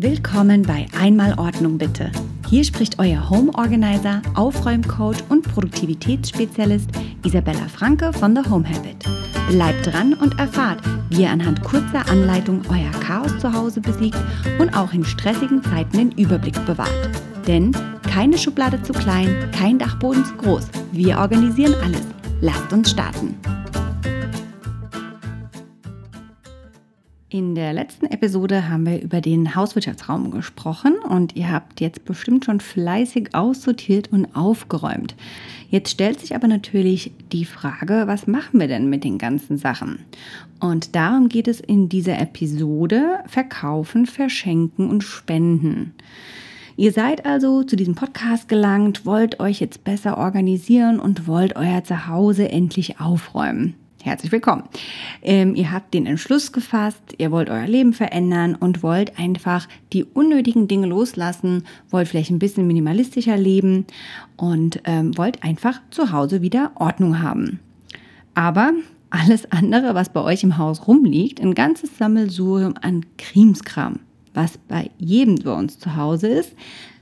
Willkommen bei Einmal Ordnung bitte. Hier spricht euer Home Organizer, Aufräumcoach und Produktivitätsspezialist Isabella Franke von The Home Habit. Bleibt dran und erfahrt, wie ihr anhand kurzer Anleitung euer Chaos zu Hause besiegt und auch in stressigen Zeiten den Überblick bewahrt. Denn keine Schublade zu klein, kein Dachboden zu groß. Wir organisieren alles. Lasst uns starten. In der letzten Episode haben wir über den Hauswirtschaftsraum gesprochen und ihr habt jetzt bestimmt schon fleißig aussortiert und aufgeräumt. Jetzt stellt sich aber natürlich die Frage, was machen wir denn mit den ganzen Sachen? Und darum geht es in dieser Episode Verkaufen, Verschenken und Spenden. Ihr seid also zu diesem Podcast gelangt, wollt euch jetzt besser organisieren und wollt euer Zuhause endlich aufräumen. Herzlich willkommen. Ähm, ihr habt den Entschluss gefasst, ihr wollt euer Leben verändern und wollt einfach die unnötigen Dinge loslassen, wollt vielleicht ein bisschen minimalistischer leben und ähm, wollt einfach zu Hause wieder Ordnung haben. Aber alles andere, was bei euch im Haus rumliegt, ein ganzes Sammelsurium an Krimskram, was bei jedem bei uns zu Hause ist,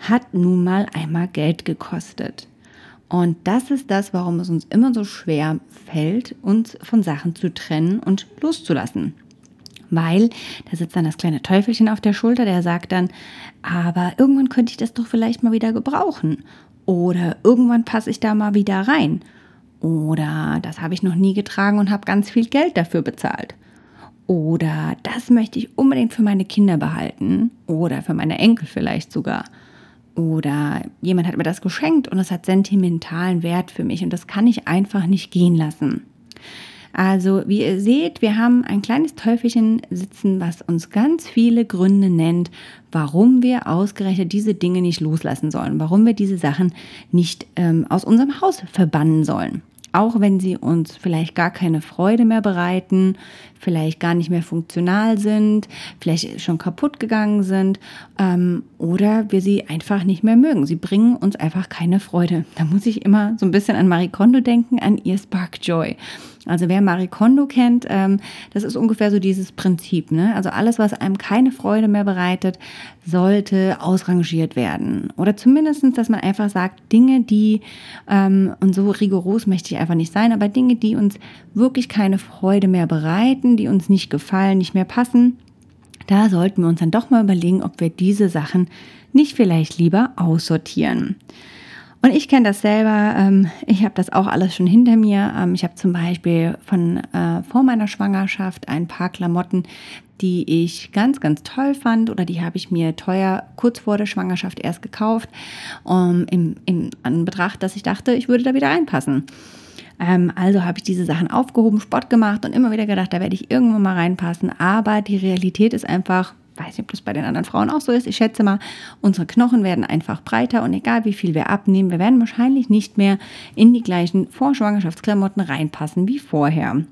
hat nun mal einmal Geld gekostet. Und das ist das, warum es uns immer so schwer fällt, uns von Sachen zu trennen und loszulassen. Weil da sitzt dann das kleine Teufelchen auf der Schulter, der sagt dann, aber irgendwann könnte ich das doch vielleicht mal wieder gebrauchen. Oder irgendwann passe ich da mal wieder rein. Oder das habe ich noch nie getragen und habe ganz viel Geld dafür bezahlt. Oder das möchte ich unbedingt für meine Kinder behalten. Oder für meine Enkel vielleicht sogar. Oder jemand hat mir das geschenkt und es hat sentimentalen Wert für mich und das kann ich einfach nicht gehen lassen. Also, wie ihr seht, wir haben ein kleines Teufelchen sitzen, was uns ganz viele Gründe nennt, warum wir ausgerechnet diese Dinge nicht loslassen sollen, warum wir diese Sachen nicht ähm, aus unserem Haus verbannen sollen auch wenn sie uns vielleicht gar keine Freude mehr bereiten, vielleicht gar nicht mehr funktional sind, vielleicht schon kaputt gegangen sind ähm, oder wir sie einfach nicht mehr mögen. Sie bringen uns einfach keine Freude. Da muss ich immer so ein bisschen an Marie Kondo denken, an ihr Spark Joy. Also wer Marie Kondo kennt, ähm, das ist ungefähr so dieses Prinzip. Ne? Also alles, was einem keine Freude mehr bereitet, sollte ausrangiert werden. Oder zumindest, dass man einfach sagt, Dinge, die, ähm, und so rigoros möchte ich einfach nicht sein, aber Dinge, die uns wirklich keine Freude mehr bereiten, die uns nicht gefallen, nicht mehr passen, da sollten wir uns dann doch mal überlegen, ob wir diese Sachen nicht vielleicht lieber aussortieren. Und ich kenne das selber. Ähm, ich habe das auch alles schon hinter mir. Ähm, ich habe zum Beispiel von äh, vor meiner Schwangerschaft ein paar Klamotten, die ich ganz, ganz toll fand oder die habe ich mir teuer kurz vor der Schwangerschaft erst gekauft, um, im, im Anbetracht, dass ich dachte, ich würde da wieder reinpassen. Ähm, also habe ich diese Sachen aufgehoben, Sport gemacht und immer wieder gedacht, da werde ich irgendwann mal reinpassen. Aber die Realität ist einfach weiß nicht, ob das bei den anderen Frauen auch so ist. Ich schätze mal, unsere Knochen werden einfach breiter und egal wie viel wir abnehmen, wir werden wahrscheinlich nicht mehr in die gleichen Vorschwangerschaftsklamotten reinpassen wie vorher.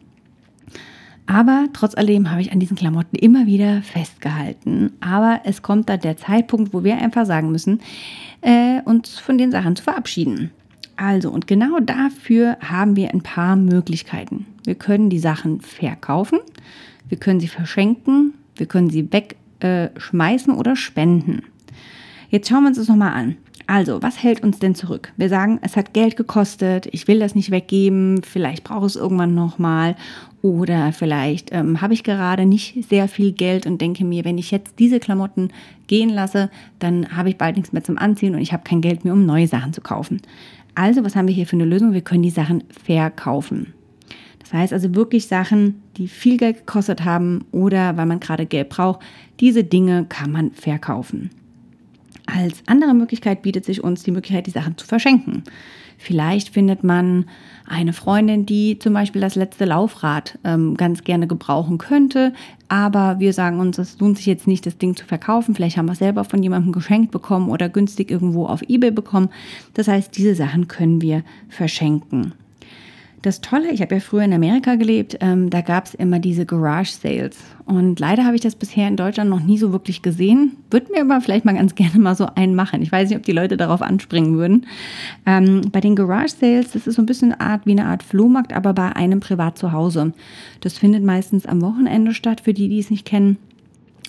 Aber trotz alledem habe ich an diesen Klamotten immer wieder festgehalten. Aber es kommt da der Zeitpunkt, wo wir einfach sagen müssen, äh, uns von den Sachen zu verabschieden. Also, und genau dafür haben wir ein paar Möglichkeiten. Wir können die Sachen verkaufen, wir können sie verschenken, wir können sie weg äh, schmeißen oder spenden. Jetzt schauen wir uns das nochmal an. Also, was hält uns denn zurück? Wir sagen, es hat Geld gekostet, ich will das nicht weggeben, vielleicht brauche ich es irgendwann nochmal oder vielleicht ähm, habe ich gerade nicht sehr viel Geld und denke mir, wenn ich jetzt diese Klamotten gehen lasse, dann habe ich bald nichts mehr zum Anziehen und ich habe kein Geld mehr, um neue Sachen zu kaufen. Also, was haben wir hier für eine Lösung? Wir können die Sachen verkaufen. Das heißt also wirklich Sachen, die viel Geld gekostet haben oder weil man gerade Geld braucht, diese Dinge kann man verkaufen. Als andere Möglichkeit bietet sich uns die Möglichkeit, die Sachen zu verschenken. Vielleicht findet man eine Freundin, die zum Beispiel das letzte Laufrad ähm, ganz gerne gebrauchen könnte, aber wir sagen uns, es lohnt sich jetzt nicht, das Ding zu verkaufen. Vielleicht haben wir es selber von jemandem geschenkt bekommen oder günstig irgendwo auf eBay bekommen. Das heißt, diese Sachen können wir verschenken. Das Tolle, ich habe ja früher in Amerika gelebt, ähm, da gab es immer diese Garage Sales. Und leider habe ich das bisher in Deutschland noch nie so wirklich gesehen. Würde mir aber vielleicht mal ganz gerne mal so einen machen. Ich weiß nicht, ob die Leute darauf anspringen würden. Ähm, bei den Garage Sales, das ist so ein bisschen Art wie eine Art Flohmarkt, aber bei einem privat zu Hause. Das findet meistens am Wochenende statt, für die, die es nicht kennen.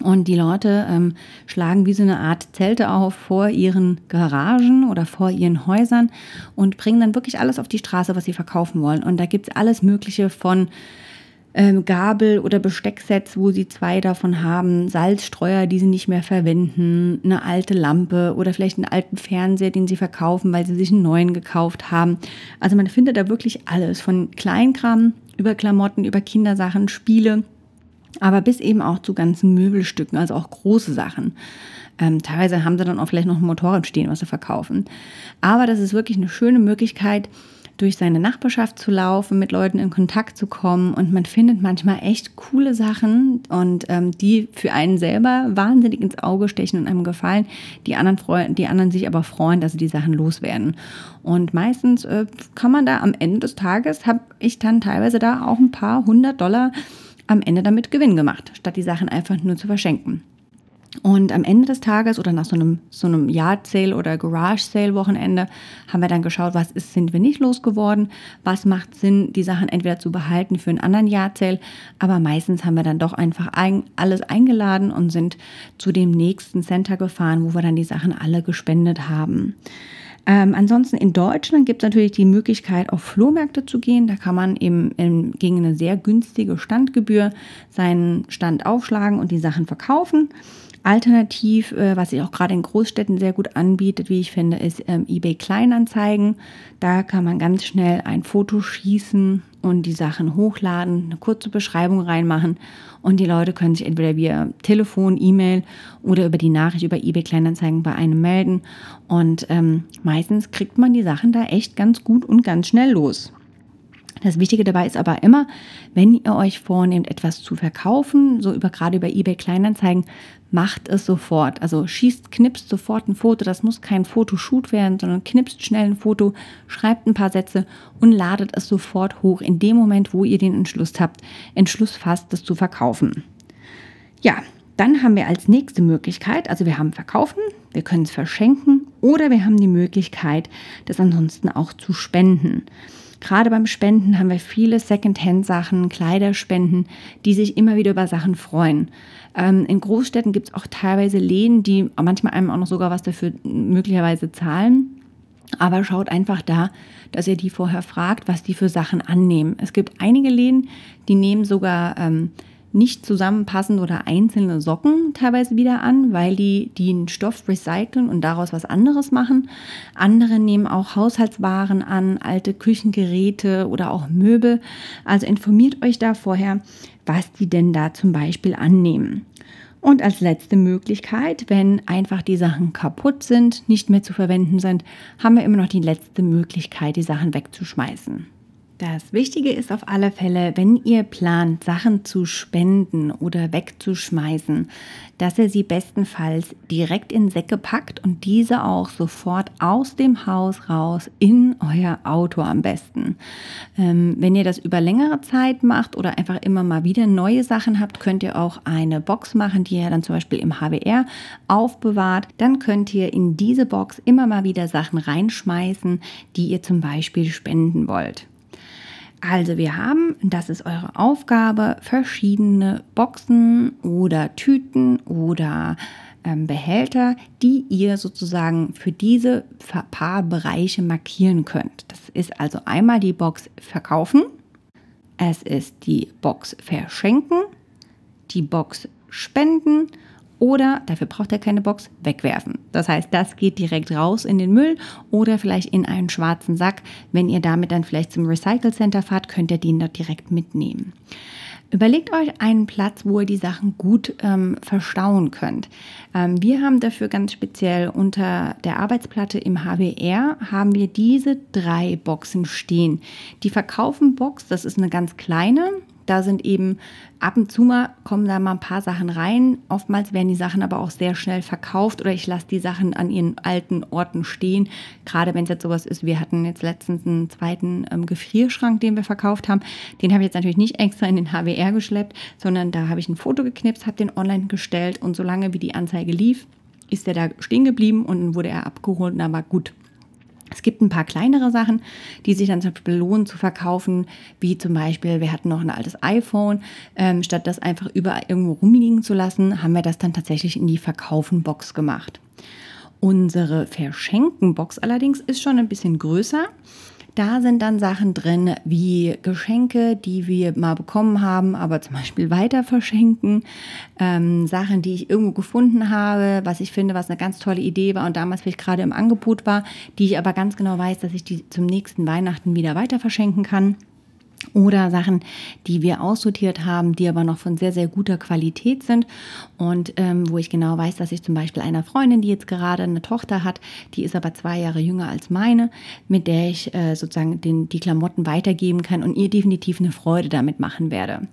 Und die Leute ähm, schlagen wie so eine Art Zelte auf vor ihren Garagen oder vor ihren Häusern und bringen dann wirklich alles auf die Straße, was sie verkaufen wollen. Und da gibt es alles Mögliche von ähm, Gabel- oder Bestecksets, wo sie zwei davon haben, Salzstreuer, die sie nicht mehr verwenden, eine alte Lampe oder vielleicht einen alten Fernseher, den sie verkaufen, weil sie sich einen neuen gekauft haben. Also man findet da wirklich alles, von Kleinkram über Klamotten, über Kindersachen, Spiele aber bis eben auch zu ganzen Möbelstücken, also auch große Sachen. Ähm, teilweise haben sie dann auch vielleicht noch ein Motorrad stehen, was sie verkaufen. Aber das ist wirklich eine schöne Möglichkeit, durch seine Nachbarschaft zu laufen, mit Leuten in Kontakt zu kommen und man findet manchmal echt coole Sachen und ähm, die für einen selber wahnsinnig ins Auge stechen und einem gefallen, die anderen, freuen, die anderen sich aber freuen, dass sie die Sachen loswerden. Und meistens äh, kann man da am Ende des Tages, habe ich dann teilweise da auch ein paar hundert Dollar am Ende damit Gewinn gemacht, statt die Sachen einfach nur zu verschenken. Und am Ende des Tages oder nach so einem, so einem Yard Sale oder Garage Sale Wochenende haben wir dann geschaut, was ist, sind wir nicht losgeworden, was macht Sinn, die Sachen entweder zu behalten für einen anderen Yard Sale, aber meistens haben wir dann doch einfach ein, alles eingeladen und sind zu dem nächsten Center gefahren, wo wir dann die Sachen alle gespendet haben. Ähm, ansonsten in Deutschland gibt es natürlich die Möglichkeit, auf Flohmärkte zu gehen. Da kann man eben in, gegen eine sehr günstige Standgebühr seinen Stand aufschlagen und die Sachen verkaufen. Alternativ, äh, was sich auch gerade in Großstädten sehr gut anbietet, wie ich finde, ist ähm, eBay Kleinanzeigen. Da kann man ganz schnell ein Foto schießen und die Sachen hochladen, eine kurze Beschreibung reinmachen und die Leute können sich entweder via Telefon, E-Mail oder über die Nachricht über eBay Kleinanzeigen bei einem melden und ähm, meistens kriegt man die Sachen da echt ganz gut und ganz schnell los. Das Wichtige dabei ist aber immer, wenn ihr euch vornehmt, etwas zu verkaufen, so über gerade über eBay Kleinanzeigen, macht es sofort. Also schießt, knipst sofort ein Foto. Das muss kein Fotoshoot werden, sondern knipst schnell ein Foto, schreibt ein paar Sätze und ladet es sofort hoch in dem Moment, wo ihr den Entschluss habt, Entschluss fasst, das zu verkaufen. Ja, dann haben wir als nächste Möglichkeit, also wir haben verkaufen, wir können es verschenken oder wir haben die Möglichkeit, das ansonsten auch zu spenden. Gerade beim Spenden haben wir viele Secondhand-Sachen, Kleiderspenden, die sich immer wieder über Sachen freuen. Ähm, in Großstädten gibt es auch teilweise Läden, die manchmal einem auch noch sogar was dafür möglicherweise zahlen. Aber schaut einfach da, dass ihr die vorher fragt, was die für Sachen annehmen. Es gibt einige Läden, die nehmen sogar ähm, nicht zusammenpassend oder einzelne Socken teilweise wieder an, weil die den Stoff recyceln und daraus was anderes machen. Andere nehmen auch Haushaltswaren an, alte Küchengeräte oder auch Möbel. Also informiert euch da vorher, was die denn da zum Beispiel annehmen. Und als letzte Möglichkeit, wenn einfach die Sachen kaputt sind, nicht mehr zu verwenden sind, haben wir immer noch die letzte Möglichkeit, die Sachen wegzuschmeißen. Das Wichtige ist auf alle Fälle, wenn ihr plant, Sachen zu spenden oder wegzuschmeißen, dass ihr sie bestenfalls direkt in Säcke packt und diese auch sofort aus dem Haus raus in euer Auto am besten. Ähm, wenn ihr das über längere Zeit macht oder einfach immer mal wieder neue Sachen habt, könnt ihr auch eine Box machen, die ihr dann zum Beispiel im HWR aufbewahrt. Dann könnt ihr in diese Box immer mal wieder Sachen reinschmeißen, die ihr zum Beispiel spenden wollt. Also wir haben, das ist eure Aufgabe, verschiedene Boxen oder Tüten oder ähm, Behälter, die ihr sozusagen für diese paar Bereiche markieren könnt. Das ist also einmal die Box verkaufen, es ist die Box verschenken, die Box spenden oder, dafür braucht er keine Box, wegwerfen. Das heißt, das geht direkt raus in den Müll oder vielleicht in einen schwarzen Sack. Wenn ihr damit dann vielleicht zum Recycle Center fahrt, könnt ihr den dort direkt mitnehmen. Überlegt euch einen Platz, wo ihr die Sachen gut ähm, verstauen könnt. Ähm, wir haben dafür ganz speziell unter der Arbeitsplatte im HWR haben wir diese drei Boxen stehen. Die Verkaufen Box, das ist eine ganz kleine, da sind eben ab und zu mal kommen da mal ein paar Sachen rein. Oftmals werden die Sachen aber auch sehr schnell verkauft oder ich lasse die Sachen an ihren alten Orten stehen. Gerade wenn es jetzt sowas ist, wir hatten jetzt letztens einen zweiten ähm, Gefrierschrank, den wir verkauft haben. Den habe ich jetzt natürlich nicht extra in den HWR geschleppt, sondern da habe ich ein Foto geknipst, habe den online gestellt und solange wie die Anzeige lief, ist der da stehen geblieben und dann wurde er abgeholt und da war gut. Es gibt ein paar kleinere Sachen, die sich dann zum Beispiel lohnen zu verkaufen, wie zum Beispiel, wir hatten noch ein altes iPhone, ähm, statt das einfach überall irgendwo rumliegen zu lassen, haben wir das dann tatsächlich in die Verkaufen-Box gemacht. Unsere Verschenken-Box allerdings ist schon ein bisschen größer. Da sind dann Sachen drin wie Geschenke, die wir mal bekommen haben, aber zum Beispiel weiter verschenken. Ähm, Sachen, die ich irgendwo gefunden habe, was ich finde, was eine ganz tolle Idee war und damals vielleicht gerade im Angebot war, die ich aber ganz genau weiß, dass ich die zum nächsten Weihnachten wieder weiter verschenken kann oder Sachen, die wir aussortiert haben, die aber noch von sehr, sehr guter Qualität sind und ähm, wo ich genau weiß, dass ich zum Beispiel einer Freundin, die jetzt gerade eine Tochter hat, die ist aber zwei Jahre jünger als meine, mit der ich äh, sozusagen den, die Klamotten weitergeben kann und ihr definitiv eine Freude damit machen werde.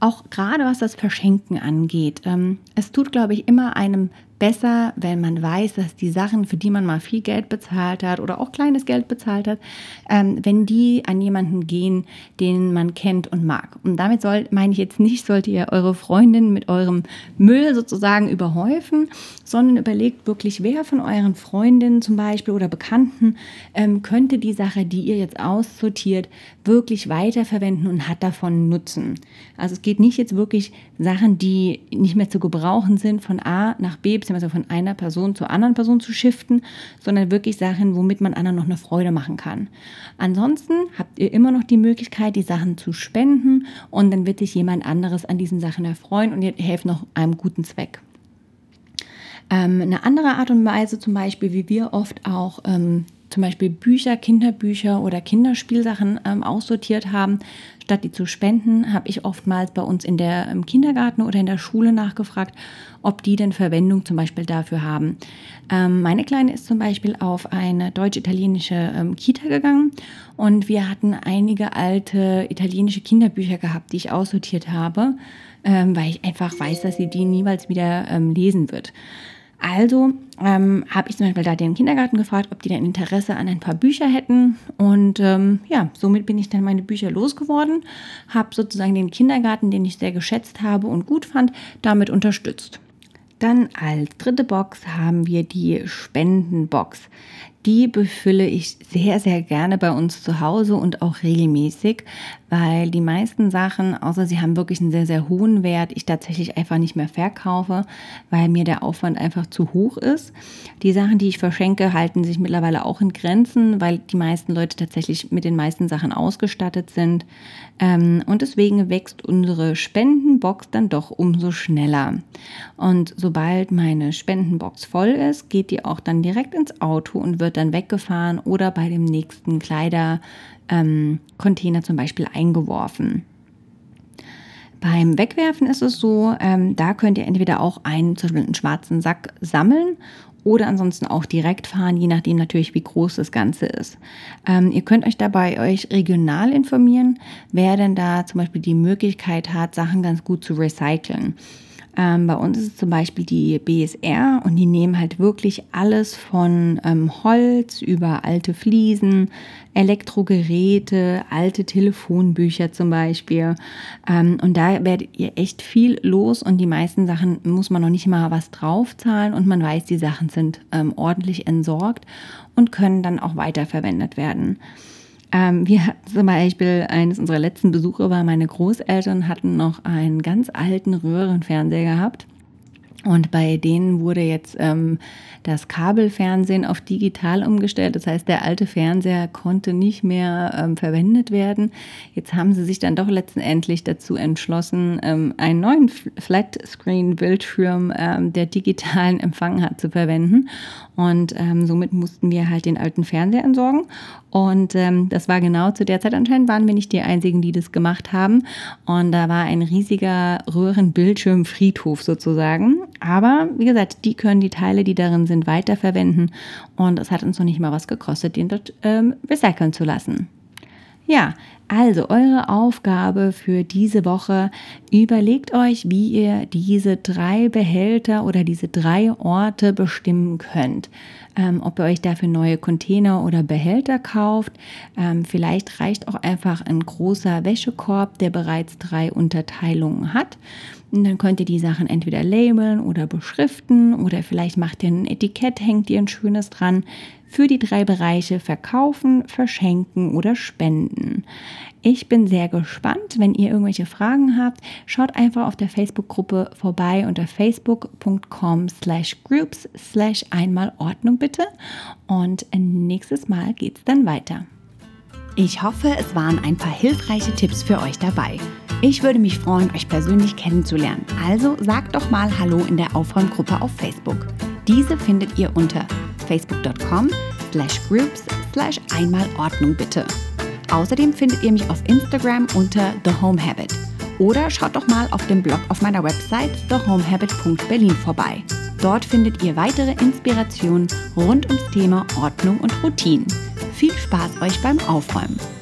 Auch gerade was das Verschenken angeht. Ähm, es tut, glaube ich, immer einem besser, wenn man weiß, dass die Sachen, für die man mal viel Geld bezahlt hat oder auch kleines Geld bezahlt hat, ähm, wenn die an jemanden gehen, den man kennt und mag. Und damit soll, meine ich jetzt nicht, sollt ihr eure Freundin mit eurem Müll sozusagen überhäufen, sondern überlegt wirklich, wer von euren Freundinnen zum Beispiel oder Bekannten ähm, könnte die Sache, die ihr jetzt aussortiert, wirklich weiterverwenden und hat davon Nutzen. Also es geht nicht jetzt wirklich Sachen, die nicht mehr zu gebrauchen sind, von A nach B beziehungsweise von einer Person zur anderen Person zu shiften, sondern wirklich Sachen, womit man anderen noch eine Freude machen kann. Ansonsten habt ihr immer noch die Möglichkeit, die Sachen zu spenden und dann wird sich jemand anderes an diesen Sachen erfreuen und ihr helft noch einem guten Zweck. Ähm, eine andere Art und Weise zum Beispiel, wie wir oft auch ähm, zum Beispiel Bücher, Kinderbücher oder Kinderspielsachen ähm, aussortiert haben, statt die zu spenden, habe ich oftmals bei uns in der im Kindergarten oder in der Schule nachgefragt, ob die denn Verwendung zum Beispiel dafür haben. Ähm, meine Kleine ist zum Beispiel auf eine deutsch-italienische ähm, Kita gegangen und wir hatten einige alte italienische Kinderbücher gehabt, die ich aussortiert habe, ähm, weil ich einfach weiß, dass sie die niemals wieder ähm, lesen wird. Also ähm, habe ich zum Beispiel da den Kindergarten gefragt, ob die denn Interesse an ein paar Bücher hätten. Und ähm, ja, somit bin ich dann meine Bücher losgeworden, habe sozusagen den Kindergarten, den ich sehr geschätzt habe und gut fand, damit unterstützt. Dann als dritte Box haben wir die Spendenbox. Die befülle ich sehr, sehr gerne bei uns zu Hause und auch regelmäßig, weil die meisten Sachen, außer sie haben wirklich einen sehr, sehr hohen Wert, ich tatsächlich einfach nicht mehr verkaufe, weil mir der Aufwand einfach zu hoch ist. Die Sachen, die ich verschenke, halten sich mittlerweile auch in Grenzen, weil die meisten Leute tatsächlich mit den meisten Sachen ausgestattet sind. Ähm, und deswegen wächst unsere Spendenbox dann doch umso schneller. Und sobald meine Spendenbox voll ist, geht die auch dann direkt ins Auto und wird dann weggefahren oder bei dem nächsten Kleider ähm, zum Beispiel eingeworfen. Beim Wegwerfen ist es so, ähm, da könnt ihr entweder auch einen, zum Beispiel einen schwarzen Sack sammeln oder ansonsten auch direkt fahren, je nachdem natürlich, wie groß das Ganze ist. Ähm, ihr könnt euch dabei euch regional informieren, wer denn da zum Beispiel die Möglichkeit hat, Sachen ganz gut zu recyceln. Ähm, bei uns ist es zum Beispiel die BSR und die nehmen halt wirklich alles von ähm, Holz über alte Fliesen, Elektrogeräte, alte Telefonbücher zum Beispiel. Ähm, und da werdet ihr echt viel los und die meisten Sachen muss man noch nicht mal was draufzahlen und man weiß, die Sachen sind ähm, ordentlich entsorgt und können dann auch weiterverwendet werden. Ähm, wir zum Beispiel, eines unserer letzten Besuche war, meine Großeltern hatten noch einen ganz alten Röhrenfernseher gehabt. Und bei denen wurde jetzt ähm, das Kabelfernsehen auf digital umgestellt. Das heißt, der alte Fernseher konnte nicht mehr ähm, verwendet werden. Jetzt haben sie sich dann doch letztendlich dazu entschlossen, ähm, einen neuen Flatscreen-Bildschirm, ähm, der digitalen Empfang hat, zu verwenden. Und ähm, somit mussten wir halt den alten Fernseher entsorgen. Und ähm, das war genau zu der Zeit anscheinend, waren wir nicht die Einzigen, die das gemacht haben. Und da war ein riesiger Röhrenbildschirmfriedhof sozusagen. Aber wie gesagt, die können die Teile, die darin sind, weiterverwenden. Und es hat uns noch nicht mal was gekostet, den dort ähm, recyceln zu lassen. Ja, also eure Aufgabe für diese Woche, überlegt euch, wie ihr diese drei Behälter oder diese drei Orte bestimmen könnt. Ähm, ob ihr euch dafür neue Container oder Behälter kauft. Ähm, vielleicht reicht auch einfach ein großer Wäschekorb, der bereits drei Unterteilungen hat. Und dann könnt ihr die Sachen entweder labeln oder beschriften oder vielleicht macht ihr ein Etikett, hängt ihr ein schönes dran, für die drei Bereiche Verkaufen, Verschenken oder Spenden. Ich bin sehr gespannt. Wenn ihr irgendwelche Fragen habt, schaut einfach auf der Facebook-Gruppe vorbei unter facebook.com slash groups slash einmal Ordnung bitte. Und nächstes Mal geht's dann weiter. Ich hoffe, es waren ein paar hilfreiche Tipps für euch dabei. Ich würde mich freuen, euch persönlich kennenzulernen. Also sagt doch mal Hallo in der Aufräumgruppe auf Facebook. Diese findet ihr unter facebook.com slash groups slash einmal Ordnung bitte. Außerdem findet ihr mich auf Instagram unter The Home Habit. Oder schaut doch mal auf dem Blog auf meiner Website thehomehabit.berlin vorbei. Dort findet ihr weitere Inspirationen rund ums Thema Ordnung und Routinen. Viel Spaß euch beim Aufräumen!